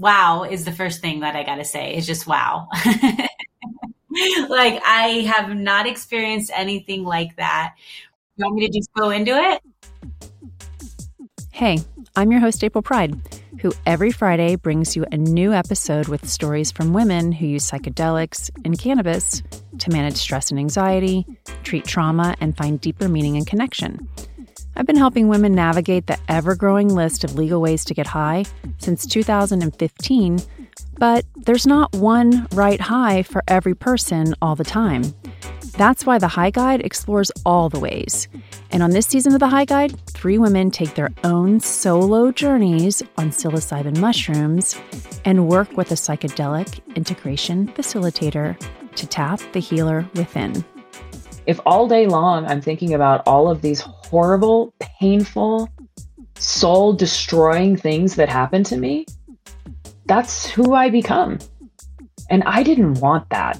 Wow is the first thing that I got to say is just wow. like I have not experienced anything like that. You want me to just go into it? Hey, I'm your host, April Pride, who every Friday brings you a new episode with stories from women who use psychedelics and cannabis to manage stress and anxiety, treat trauma, and find deeper meaning and connection. I've been helping women navigate the ever growing list of legal ways to get high since 2015, but there's not one right high for every person all the time. That's why the High Guide explores all the ways. And on this season of the High Guide, three women take their own solo journeys on psilocybin mushrooms and work with a psychedelic integration facilitator to tap the healer within. If all day long I'm thinking about all of these horrible, painful, soul destroying things that happen to me, that's who I become. And I didn't want that.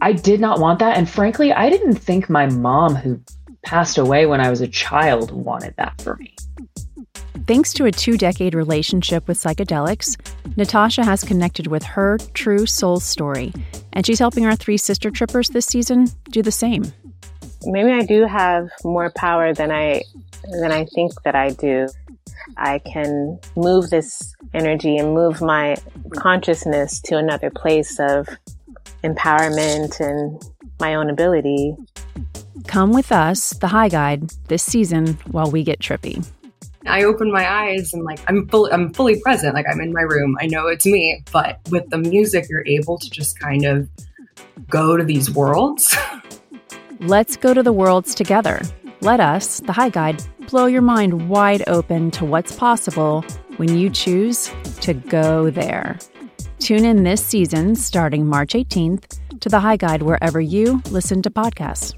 I did not want that. And frankly, I didn't think my mom, who passed away when I was a child, wanted that for me. Thanks to a two decade relationship with psychedelics, Natasha has connected with her true soul story, and she's helping our three sister trippers this season do the same maybe I do have more power than I than I think that I do. I can move this energy and move my consciousness to another place of empowerment and my own ability. Come with us, the High Guide, this season while we get trippy. I open my eyes and like I'm fully I'm fully present, like I'm in my room. I know it's me, but with the music you're able to just kind of go to these worlds Let's go to the worlds together. Let us, the High Guide, blow your mind wide open to what's possible when you choose to go there. Tune in this season, starting March 18th, to the High Guide wherever you listen to podcasts.